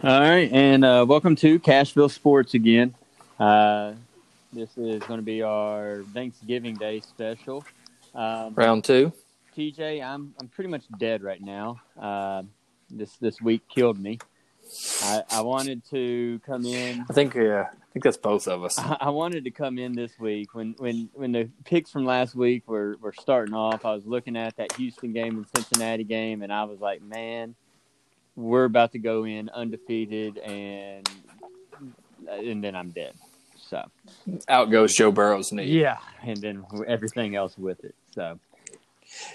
All right, and uh, welcome to Cashville Sports again. Uh, this is going to be our Thanksgiving Day special. Um, Round two. TJ, I'm I'm pretty much dead right now. Uh, this this week killed me. I, I wanted to come in. I think yeah, I think that's both of us. I, I wanted to come in this week when when when the picks from last week were were starting off. I was looking at that Houston game and Cincinnati game, and I was like, man, we're about to go in undefeated, and and then I'm dead. So Out goes Joe Burrow's knee. yeah, and then everything else with it. So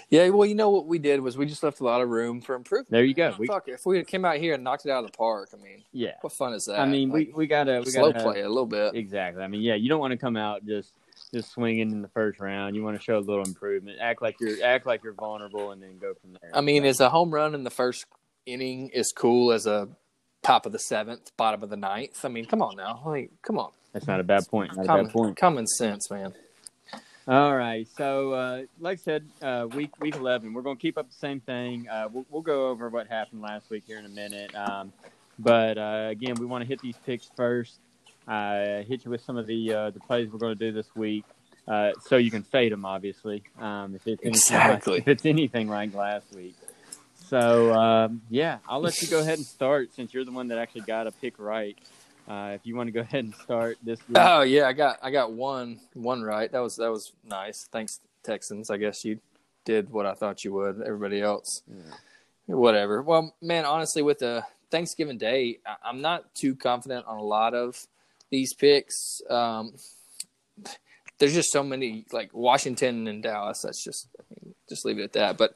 Yeah, well, you know what we did was we just left a lot of room for improvement. there you go. We, Fuck, if we came out here and knocked it out of the park, I mean, yeah, what fun is that? I mean, we Like, we gotta we slow gotta play it a little bit. Exactly. I mean, yeah, you don't want to come out just just swinging in the first round. You want to show a little improvement. Act like you're act like you're vulnerable, and then go from there. I mean, So, is a home run in the first inning as cool as a top of the seventh, bottom of the ninth? I mean, come on now, like, come on, that's not a bad point. Not a common, bad point. common sense, man. All right. So, uh, like I said, uh, week week eleven, we're going to keep up the same thing. Uh, we'll, we'll go over what happened last week here in a minute. Um, but uh, again, we want to hit these picks first. Uh, hit you with some of the uh, the plays we're going to do this week, uh, so you can fade them. Obviously, um, if it's anything Exactly. like, if it's anything like last week. So um, yeah, I'll let you go ahead and start since you're the one that actually got a pick right. Uh, if you want to go ahead and start this week. Oh yeah, I got I got one one right. That was that was nice. Thanks Texans. I guess you did what I thought you would. Everybody else, whatever. Well, man, honestly, with the Thanksgiving Day, I- I'm not too confident on a lot of these picks. Um, there's just so many like Washington and Dallas. That's just I mean, just leave it at that. But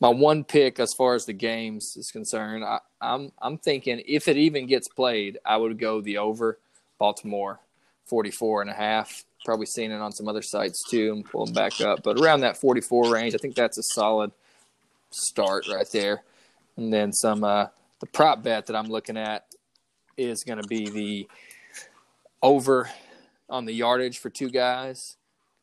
my one pick as far as the games is concerned, I, I'm I'm thinking if it even gets played, I would go the over Baltimore 44 and a half. Probably seen it on some other sites too and pull them back up. But around that 44 range, I think that's a solid start right there. And then some uh the prop bet that I'm looking at is going to be the over on the yardage for two guys.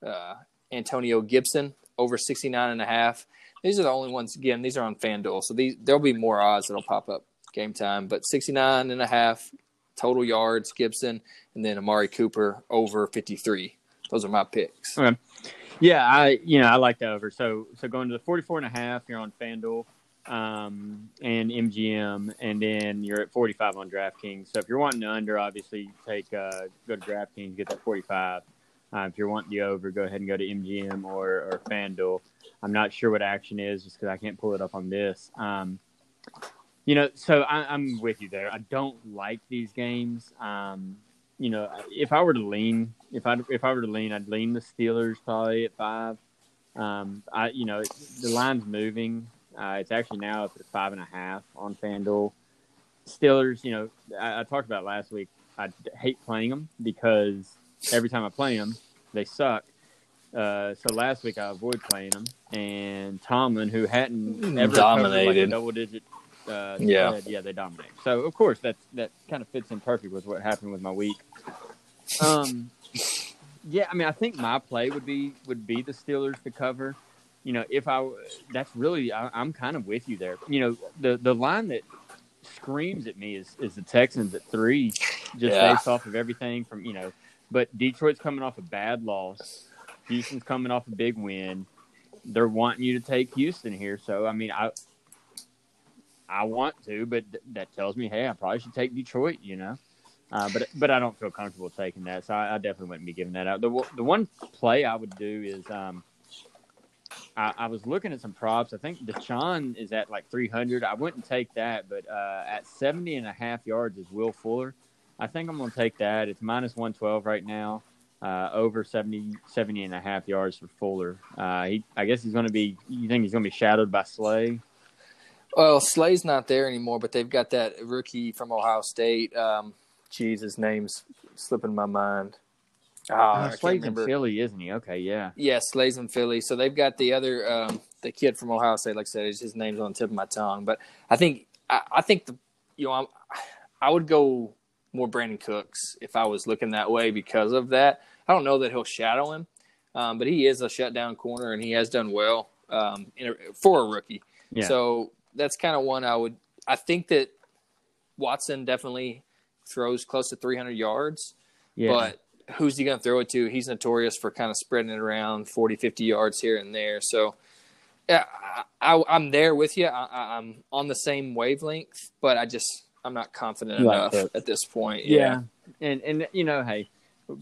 Uh, Antonio Gibson over 69 and a half. These are the only ones again, these are on FanDuel. So these there'll be more odds that'll pop up game time, but 69 and a half total yards Gibson and then Amari Cooper over 53. Those are my picks. Okay. Yeah, I you know I like the over. So so going to the 44 and a half, you're on FanDuel um, and MGM, and then you're at 45 on DraftKings. So if you're wanting to under, obviously take uh, go to DraftKings, get that 45. Uh, if you're wanting the over, go ahead and go to MGM or, or FanDuel. I'm not sure what action is just because I can't pull it up on this. Um, you know, so I, I'm with you there. I don't like these games. Um, you know, if I were to lean, if I if I were to lean, I'd lean the Steelers probably at five. Um, I you know the line's moving. Uh, it's actually now up at five and a half on FanDuel. Steelers, you know, I, I talked about last week. I hate playing them because every time I play them, they suck. Uh, so last week I avoid playing them, and Tomlin, who hadn't ever Dominated. double digit, uh, Yeah. yeah, they dominate. So of course that that kind of fits in perfect with what happened with my week. Um, yeah, I mean, I think my play would be would be the Steelers to cover. You know, if I that's really I, I'm kind of with you there. You know, the the line that screams at me is is the Texans at three, just Yeah. based off of everything from you know. But Detroit's coming off a bad loss. Houston's coming off a big win. They're wanting you to take Houston here, so I mean, I I want to, but th- that tells me, hey, I probably should take Detroit. You know. Uh, but but I don't feel comfortable taking that, so I, I definitely wouldn't be giving that out. The the one play I would do is um, I, I was looking at some props. I think Deshaun is at like 300. I wouldn't take that, but uh, at 70 and a half yards is Will Fuller. I think I'm going to take that. It's minus 112 right now. Uh, over 70, 70 and a half yards for Fuller. Uh, he, I guess he's going to be. You think he's going to be shadowed by Slay? Well, Slay's not there anymore, but they've got that rookie from Ohio State. Um, geez, his name's slipping my mind. Oh, Uh, Slay's in. Philly, isn't he? Okay, yeah. Yeah, Slay's in Philly. So they've got the other um, the kid from Ohio State. Like I said, his- his name's on the tip of my tongue. But I think I, I think the you know I'm, I would go more Brandin Cooks if I was looking that way because of that. I don't know that he'll shadow him, um, but he is a shutdown corner and he has done well um, in a, for a rookie. Yeah. So that's kind of one I would. I think that Watson definitely throws close to 300 yards, Yeah. but who's he going to throw it to? He's notorious for kind of spreading it around 40, 50 yards here and there. So, yeah, I, I, am there with you. I, I'm on the same wavelength, but I just I'm not confident Like enough that. at this point. yeah. And and you know, hey,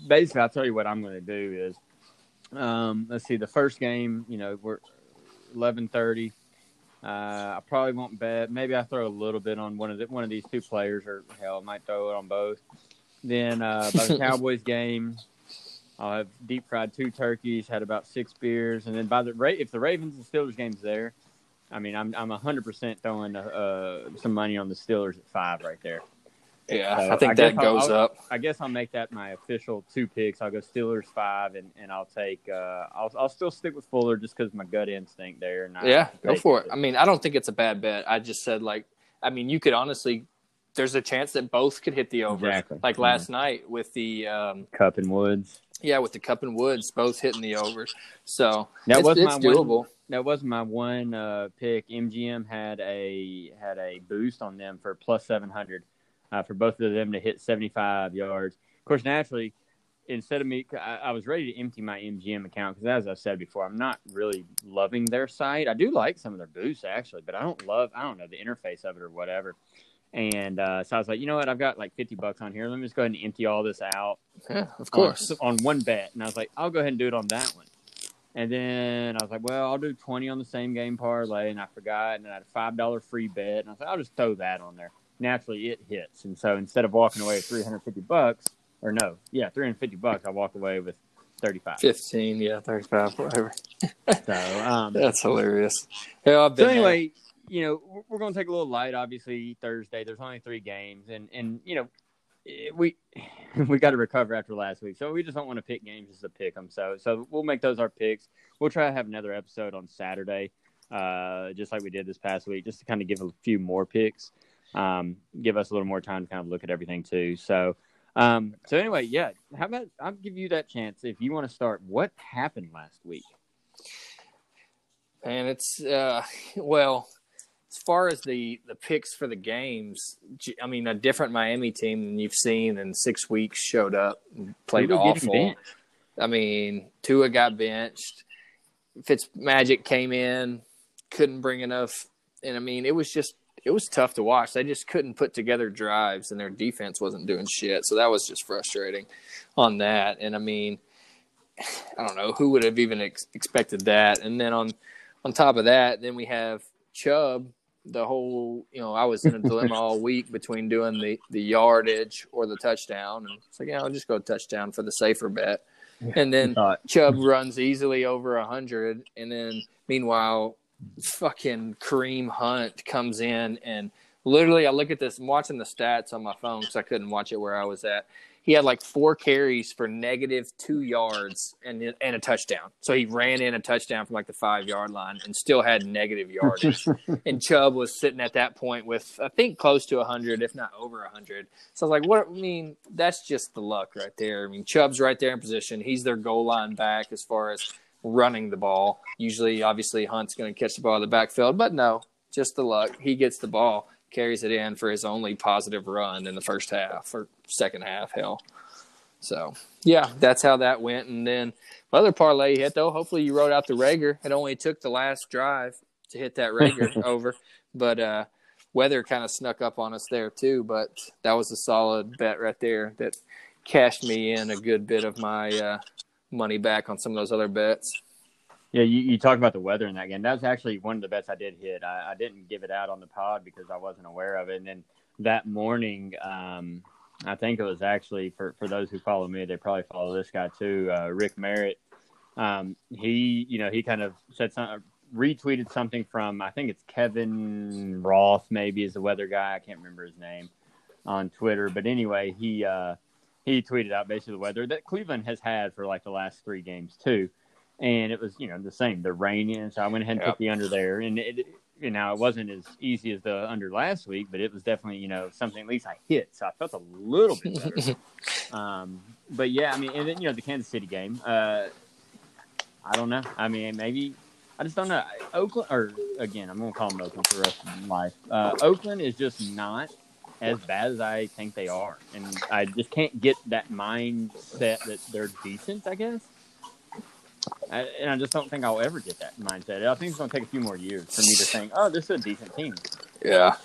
basically, I'll tell you what I'm going to do is, um, let's see, the first game, you know, we're eleven thirty. Uh, I probably won't bet. Maybe I throw a little bit on one of the, one of these two players, or hell, I might throw it on both. Then uh, by the Cowboys game, I'll have deep fried two turkeys, had about six beers, and then by the if the Ravens and Steelers game's there, I mean I'm I'm hundred percent throwing uh, some money on the Steelers at five right there. yeah. I think I that goes I'll- up. I guess I'll make that my official two picks. I'll go Steelers five, and, and I'll take. Uh, I'll I'll still stick with Fuller just because my gut instinct there. And Yeah, go for it. I mean, I don't think it's a bad bet. I just said like, I mean, you could honestly. There's a chance that both could hit the over. Exactly. Like Yeah. last night with the um, Kupp and Woods. yeah with the Kupp and Woods both hitting the over. So That it's, was it's my doable. one. That was my one uh, pick. MGM had a had a boost on them for plus seven hundred uh, for both of them to hit seventy five yards. Of course, naturally, instead of me, I, I was ready to empty my MGM account because, as I said before, I'm not really loving their site. I do like some of their boosts actually, but I don't love. I don't know the interface of it or whatever. And uh, so I was like, you know what? I've got like fifty bucks on here. Let me just go ahead and empty all this out Yeah, of course. on, on one bet, and I was like, I'll go ahead and do it on that one. And then I was like, well, I'll do twenty on the same game parlay, and I forgot, and I had a five dollar free bet, and I was like, I'll just throw that on there. Naturally, it hits, and so instead of walking away with three hundred fifty bucks, or no, yeah, three hundred fifty bucks, I walk away with thirty five. Fifteen, yeah, thirty-five, whatever. So, um, That's hilarious. Yeah, so been there. anyway, you know, we're- we're going to take a little light. Obviously, Thursday. There's only three games, and and you know, we we got to recover after last week, so we just don't want to pick games just to pick them. So so we'll make those our picks. We'll try to have another episode on Saturday, uh, just like we did this past week, just to kind of give a few more picks, um, give us a little more time to kind of look at everything too. So. Um, so anyway, yeah, how about I'll give you that chance if you want to start. What happened last week? and it's uh, well, as far as the the picks for the games, I mean, a different Miami team than you've seen in six weeks showed up, and played awful. I mean, Tua got benched. Fitzmagic came in, couldn't bring enough, and I mean, it was just it was tough to watch. They just couldn't put together drives, and their defense wasn't doing shit. So that was just frustrating on that. And I mean, I don't know who would have even ex- expected that. And then on on top of that, then we have Chubb. The whole, you know, I was in a dilemma all week between doing the the yardage or the touchdown, and it's like, yeah, I'll just go touchdown for the safer bet. And then Chubb runs easily over a hundred, and then meanwhile, fucking Kareem Hunt comes in and literally, I look at this. I'm watching the stats on my phone because I couldn't watch it where I was at. He had like four carries for negative two yards and and a touchdown. So he ran in a touchdown from like the five yard line and still had negative yardage. and Chubb was sitting at that point with I think close to hundred, if not over hundred. So I was like, what? I mean, that's just the luck right there. I mean, Chubb's right there in position. He's their goal line back as far as running the ball. Usually, obviously, Hunt's going to catch the ball in the backfield, but no, just the luck. He gets the ball, carries it in for his only positive run in the first half or second half, hell. So, yeah, that's how that went. And then my other parlay hit, though. Hopefully, you wrote out the Rager. It only took the last drive to hit that Rager over, but uh, weather kind of snuck up on us there too. But that was a solid bet right there that cashed me in a good bit of my uh, money back on some of those other bets. Yeah, you, you talked about the weather in that game. That was actually one of the bets I did hit. I, I didn't give it out on the pod because I wasn't aware of it. And then that morning, um, I think it was actually for, for those who follow me, they probably follow this guy too, uh, Rick Merritt. Um, he, you know, he kind of said something, retweeted something from I think it's Kevin Roth, maybe is the weather guy. I can't remember his name on Twitter, but anyway, he uh, he tweeted out basically the weather that Cleveland has had for like the last three games too and it was you know the same. The raining, so I went ahead and Yep. put the under there, and it you know it wasn't as easy as the under last week, but it was definitely you know something at least I hit, so I felt a little bit better. um, but yeah, I mean, and then you know the Kansas City game. Uh, I don't know. I mean, maybe I just don't know. Oakland, or again, I'm going to call them Oakland for the rest of my life. Uh, Oakland is just not as bad as I think they are, and I just can't get that mindset that they're decent. I guess, I, and I just don't think I'll ever get that mindset. I think it's going to take a few more years for me to think, oh, this is a decent team. Yeah,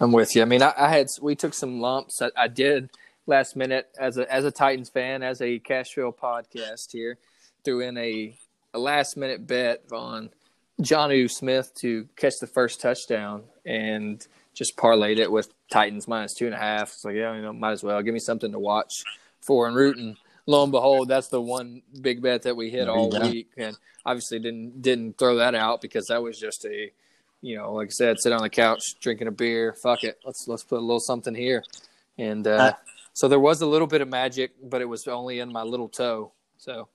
I'm with you. I mean, I, I had we took some lumps. I, I, did last minute as a as a Titans fan, as a Cashville podcast here, threw in a a last minute bet on Jonnu Smith to catch the first touchdown and just parlayed it with Titans minus two and a half. So yeah, you know, might as well give me something to watch for and rooting. Lo and behold, that's the one big bet that we hit all yeah. week, and obviously didn't didn't throw that out because that was just a, you know, like I said, sit on the couch drinking a beer. Fuck it, let's let's put a little something here, and uh, uh, so there was a little bit of magic, but it was only in my little toe. So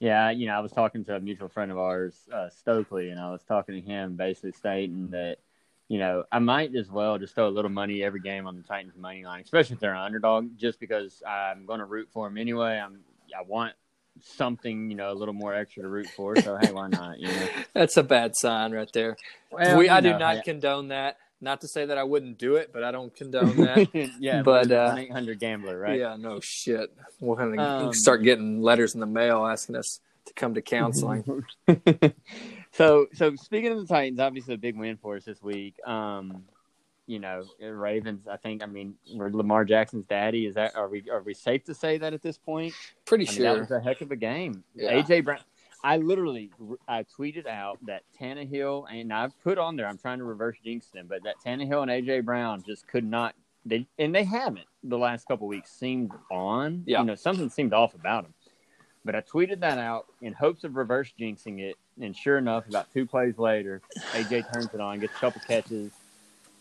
yeah, you know, I was talking to a mutual friend of ours, uh, Stokely, and I was talking to him basically stating that you know, I might as well just throw a little money every game on the Titans money line, especially if they're an underdog, just because I'm going to root for them anyway. I'm I want something, you know, a little more extra to root for. So hey, why not? You know, that's a bad sign right there. Well, we I do not yeah. condone that. Not to say that I wouldn't do it, but I don't condone that. yeah, but uh, eight hundred gambler, right? Yeah, no shit. We're gonna um, start getting letters in the mail asking us to come to counseling. So, so speaking of the Titans, obviously a big win for us this week. Um, you know, Ravens. I think. I mean, we're Lamar Jackson's daddy. Is that? Are we? Are we safe to say that at this point? Pretty I mean, sure. That was a heck of a game. Yeah. AJ Brown. I literally, I tweeted out that Tannehill and I've put on there. I'm trying to reverse jinx them, but that Tannehill and AJ Brown just could not. They and they haven't the last couple weeks seemed on. Yeah. You know, something seemed off about them. But I tweeted that out in hopes of reverse jinxing it, and sure enough, about two plays later, AJ turns it on, gets a couple catches.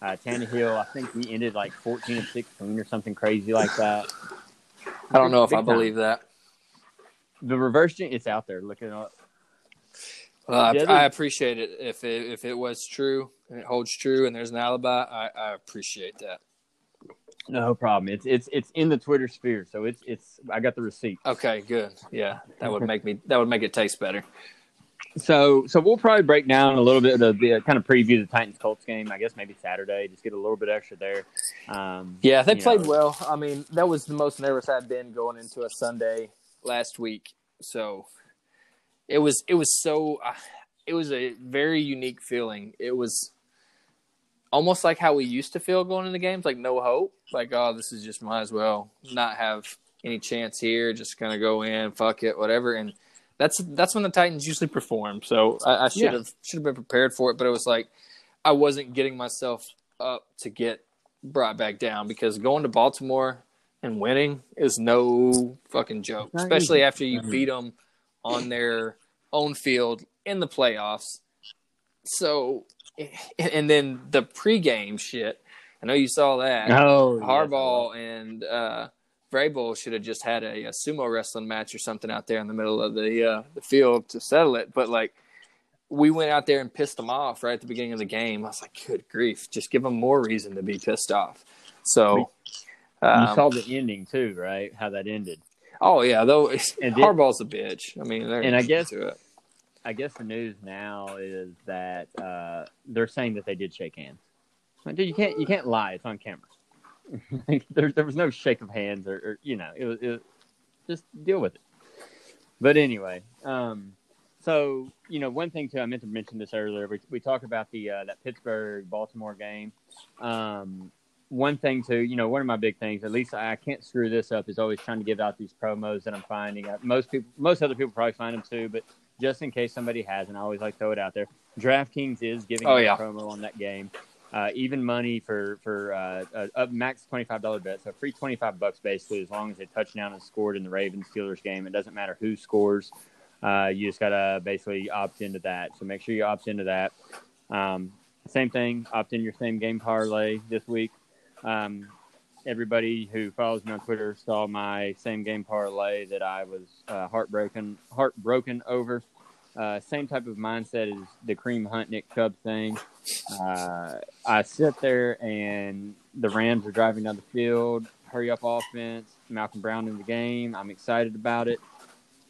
Uh, Tannehill, I think he ended like 14 of 16 or something crazy like that. I don't know if I time. believe that. The reverse jinx, it's out there. Look it up. Well, I, I, appreciate it. If it if it was true and it holds true, and there's an alibi, I, I appreciate that. No problem. It's it's it's in the Twitter sphere, so it's it's. I got the receipt. Okay, good. Yeah, that would make me that would make it taste better. So so we'll probably break down a little bit of the kind of preview the Titans Colts game. I guess maybe Saturday. Just get a little bit extra there. Um, yeah, they played know. well. I mean, that was the most nervous I'd been going into a Sunday last week. So it was it was so uh, it was a very unique feeling. It was almost like how we used to feel going into games, like no hope. Like, oh, this is just might as well not have any chance here. Just kind of go in, fuck it, whatever. And that's that's when the Titans usually perform. So I, I should have yeah. should have been prepared for it, but it was like I wasn't getting myself up to get brought back down because going to Baltimore and winning is no fucking joke, especially after you mm-hmm. beat them on their own field in the playoffs. So and then the pregame shit. I know you saw that. Oh, Harbaugh yes. and uh, Vrabel should have just had a, a, sumo wrestling match or something out there in the middle of the uh, the field to settle it. But like, we went out there and pissed them off right at the beginning of the game. I was like, good grief, just give them more reason to be pissed off. So um, you saw the ending too, right? How that ended. Oh yeah, though and Harbaugh's a bitch. I mean, and I guess I guess the news now is that uh, they're saying that they did shake hands. Like, dude, you can't you can't lie. It's on camera. there, there was no shake of hands or, or you know it was, it just deal with it. But anyway, um, so you know one thing too. I meant to mention this earlier. We we talked about the uh, that Pittsburgh Baltimore game. Um, one thing too, you know, one of my big things, at least I can't screw this up, is always trying to give out these promos that I'm finding. Most people, most other people probably find them too, but just in case somebody hasn't. I always like throw it out there. DraftKings is giving oh, yeah. a promo on that game. Uh, even money for for uh, a, a max twenty five dollar bet, so free twenty five bucks basically as long as a touchdown is scored in the Ravens Steelers game. It doesn't matter who scores. Uh, you just gotta basically opt into that. So make sure you opt into that. Um, same thing, opt in your same game parlay this week. Um, everybody who follows me on Twitter saw my same game parlay that I was uh, heartbroken heartbroken over. Uh, same type of mindset as the Kareem Hunt Nick Chubb thing. Uh, I sit there and the Rams are driving down the field, hurry up offense, Malcolm Brown in the game. I'm excited about it.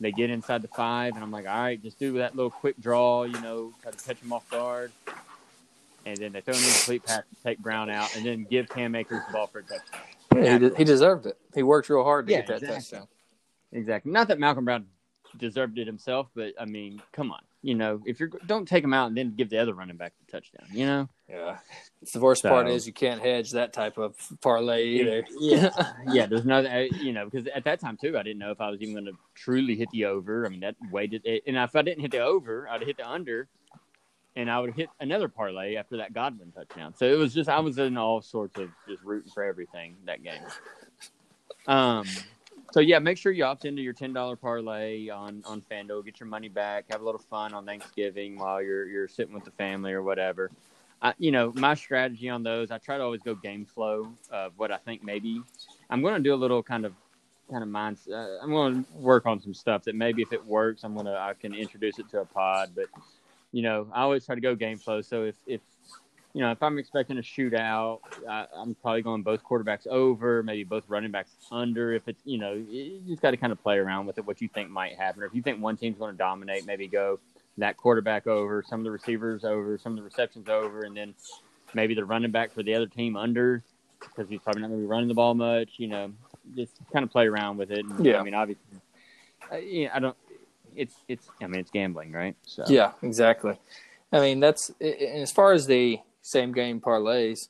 They get inside the five, and I'm like, all right, just do that little quick draw, you know, try to catch them off guard. and then they throw an incomplete pass to take Brown out, and then give Cam Akers the ball for a touchdown. Yeah, he, de- he deserved it. He worked real hard to Yeah, get that exactly. touchdown. Exactly. Not that Malcolm Brown deserved it himself, but I mean, come on. You know, if you're don't take him out and then give the other running back the touchdown. You know. Yeah. it's The worst part is you can't hedge that type of parlay either. Yeah, yeah. There's no, you know, because at that time too, I didn't know if I was even going to truly hit the over. I mean, that weighted it, and if I didn't hit the over, I'd hit the under, and I would hit another parlay after that Godwin touchdown. So it was just I was in all sorts of just rooting for everything that game. Um. So yeah, make sure you opt into your ten dollar parlay on on FanDuel. Get your money back. Have a little fun on Thanksgiving while you're you're sitting with the family or whatever. I, you know, my strategy on those, I try to always go game flow of what I think maybe. I'm going to do a little kind of kind of mind. Uh, I'm going to work on some stuff that maybe if it works, I'm going to I can introduce it to a pod. But you know, I always try to go game flow. So if if you know if I'm expecting a shootout, I, I'm probably going both quarterbacks over, maybe both running backs under. If it's you know, you just got to kind of play around with it, what you think might happen. Or if you think one team's going to dominate, maybe go that quarterback over, some of the receivers over, some of the receptions over, and then maybe the running back for the other team under because he's probably not going to be running the ball much. You know, just kind of play around with it. And, Yeah. I mean, obviously, uh, yeah, I don't. It's it's. I mean, it's gambling, right? So Yeah, exactly. I mean, that's and as far as the same game parlays.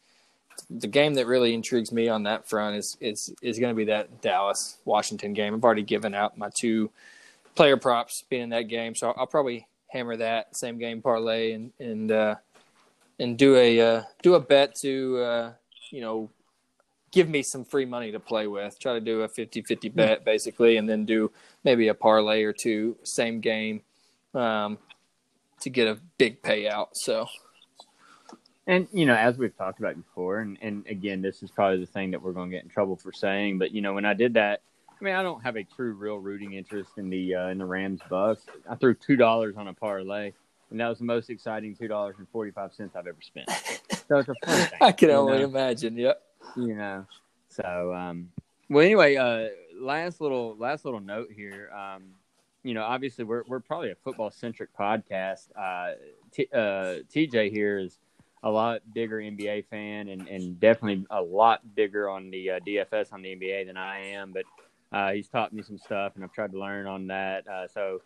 The game that really intrigues me on that front is is is going to be that Dallas Washington game. I've already given out my two player props being in that game, so I'll, probably hammer that same game parlay and and uh, and do a uh, do a bet to uh, you know give me some free money to play with. Try to do a 50-50 bet basically, and then do maybe a parlay or two same game um, to get a big payout. So And you know, as we've talked about before, and and again, this is probably the thing that we're going to get in trouble for saying, but you know, when I did that, I mean, I don't have a true, real rooting interest in the uh, in the Rams Bucks. I threw two dollars on a parlay, and that was the most exciting two dollars and forty five cents I've ever spent. So it's a fun thing. I can only know? imagine. Yep. you know. So, um, well, anyway, uh, last little last little note here. Um, you know, obviously we're we're probably a football centric podcast. Uh, T, uh, TJ here is a lot bigger NBA fan and, and definitely a lot bigger on the uh, DFS on the NBA than I am. But uh, he's taught me some stuff, and I've tried to learn on that. Uh, so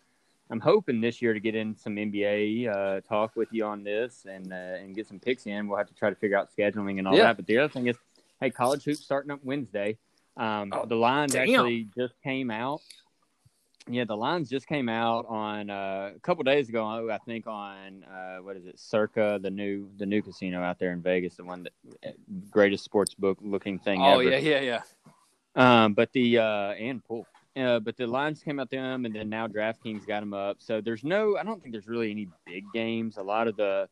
I'm hoping this year to get in some NBA uh, talk with you on this and uh, and get some picks in. We'll have to try to figure out scheduling and all Yeah. that. But the other thing is, hey, college hoops starting up Wednesday. Um, Oh, the lines damn. actually just came out. Yeah, the lines just came out on uh, a couple days ago. I think on uh, what is it, Circa, the new the new casino out there in Vegas, the one that uh, greatest sports book looking thing Oh ever. yeah, yeah, yeah. Um, but the uh, and pool. Uh, but the lines came out them, and then now DraftKings got them up. So there's no, I don't think there's really any big games. A lot of the,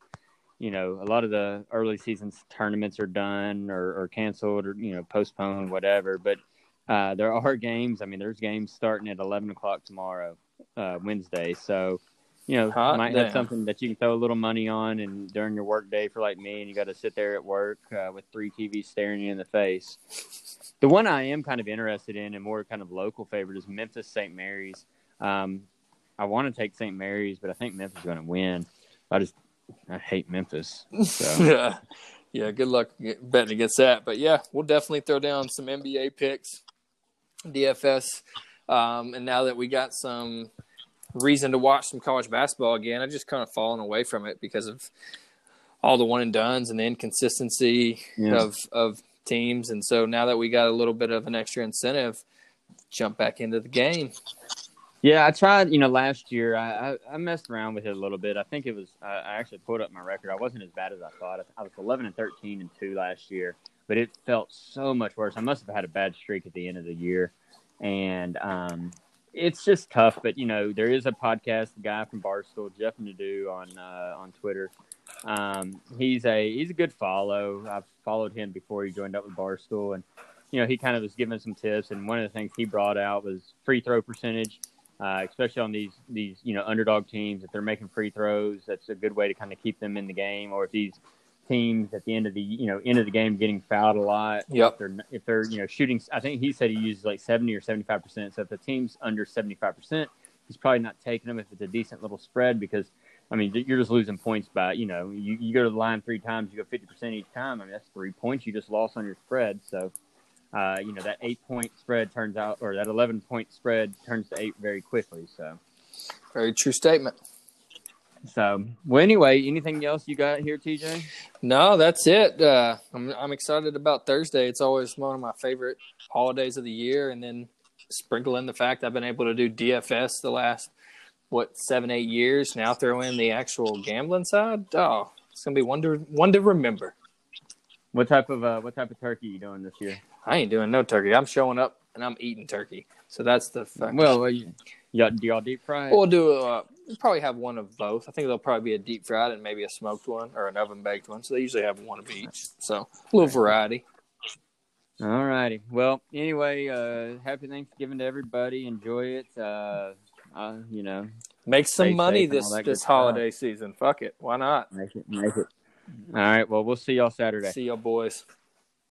you know, a lot of the early season tournaments are done or, or canceled or you know postponed, whatever. But uh, there are games. I mean, there's games starting at 11 o'clock tomorrow, uh, Wednesday. So you know, Hot might damn. have something that you can throw a little money on, and during your work day for like me, and you got to sit there at work uh, with three TVs staring you in the face. The one I am kind of interested in, and more kind of local favorite, is Memphis St. Mary's. Um, I want to take St. Mary's, but I think Memphis is going to win. I just I hate Memphis. So yeah, yeah. Good luck betting against that. But yeah, we'll definitely throw down some NBA picks, DFS, um, and now that we got some reason to watch some college basketball again, I've just kind of fallen away from it because of all the one and dones and the inconsistency Yeah. of of teams. And so now that we got a little bit of an extra incentive, jump back into the game. Yeah, I tried. You know, last year I, I, I messed around with it a little bit. I think it was I I actually pulled up my record. I wasn't as bad as I thought. I was 11 and 13 and two last year, but it felt so much worse. I must have had a bad streak at the end of the year, and um, it's just tough. But you know, there is a podcast, the guy from Barstool, Jeff Nadeau on uh, on Twitter. Um, he's a he's a good follow. I've followed him before he joined up with Barstool, and you know he kind of was giving some tips. And one of the things he brought out was free throw percentage uh, especially on these these you know underdog teams. If they're making free throws, that's a good way to kind of keep them in the game. Or if these teams at the end of the you know end of the game getting fouled a lot, Yep. if they're if they're you know shooting, I think he said he uses like seventy or seventy five percent. So if the team's under seventy five percent, he's probably not taking them if it's a decent little spread because I mean, you're just losing points by you know you, you go to the line three times, you go fifty percent each time. I mean, that's three points you just lost on your spread. So, uh, you know that eight point spread turns out, or that eleven point spread turns to eight very quickly. So, very true statement. So, well, anyway, anything else you got here, TJ? No, that's it. Uh, I'm I'm excited about Thursday. It's always one of my favorite holidays of the year, and then sprinkle in the fact I've been able to do DFS the last what seven eight years. Now throw in the actual gambling side. Oh, it's gonna be one to one to remember. What type of uh, what type of turkey you doing this year? I ain't doing no turkey. I'm showing up and I'm eating turkey. So that's the fact. Well, you, y'all, do y'all deep fry? We'll do. Uh, probably have one of both. I think there'll probably be a deep fried and maybe a smoked one or an oven baked one. So they usually have one of each. So a little variety. All righty. Well, anyway, uh, happy Thanksgiving to everybody. Enjoy it. Uh, uh, you know, make some money this this holiday stuff. season. Fuck it. Why not? Make it. Make it. All right. Well, we'll see y'all Saturday. See y'all, boys.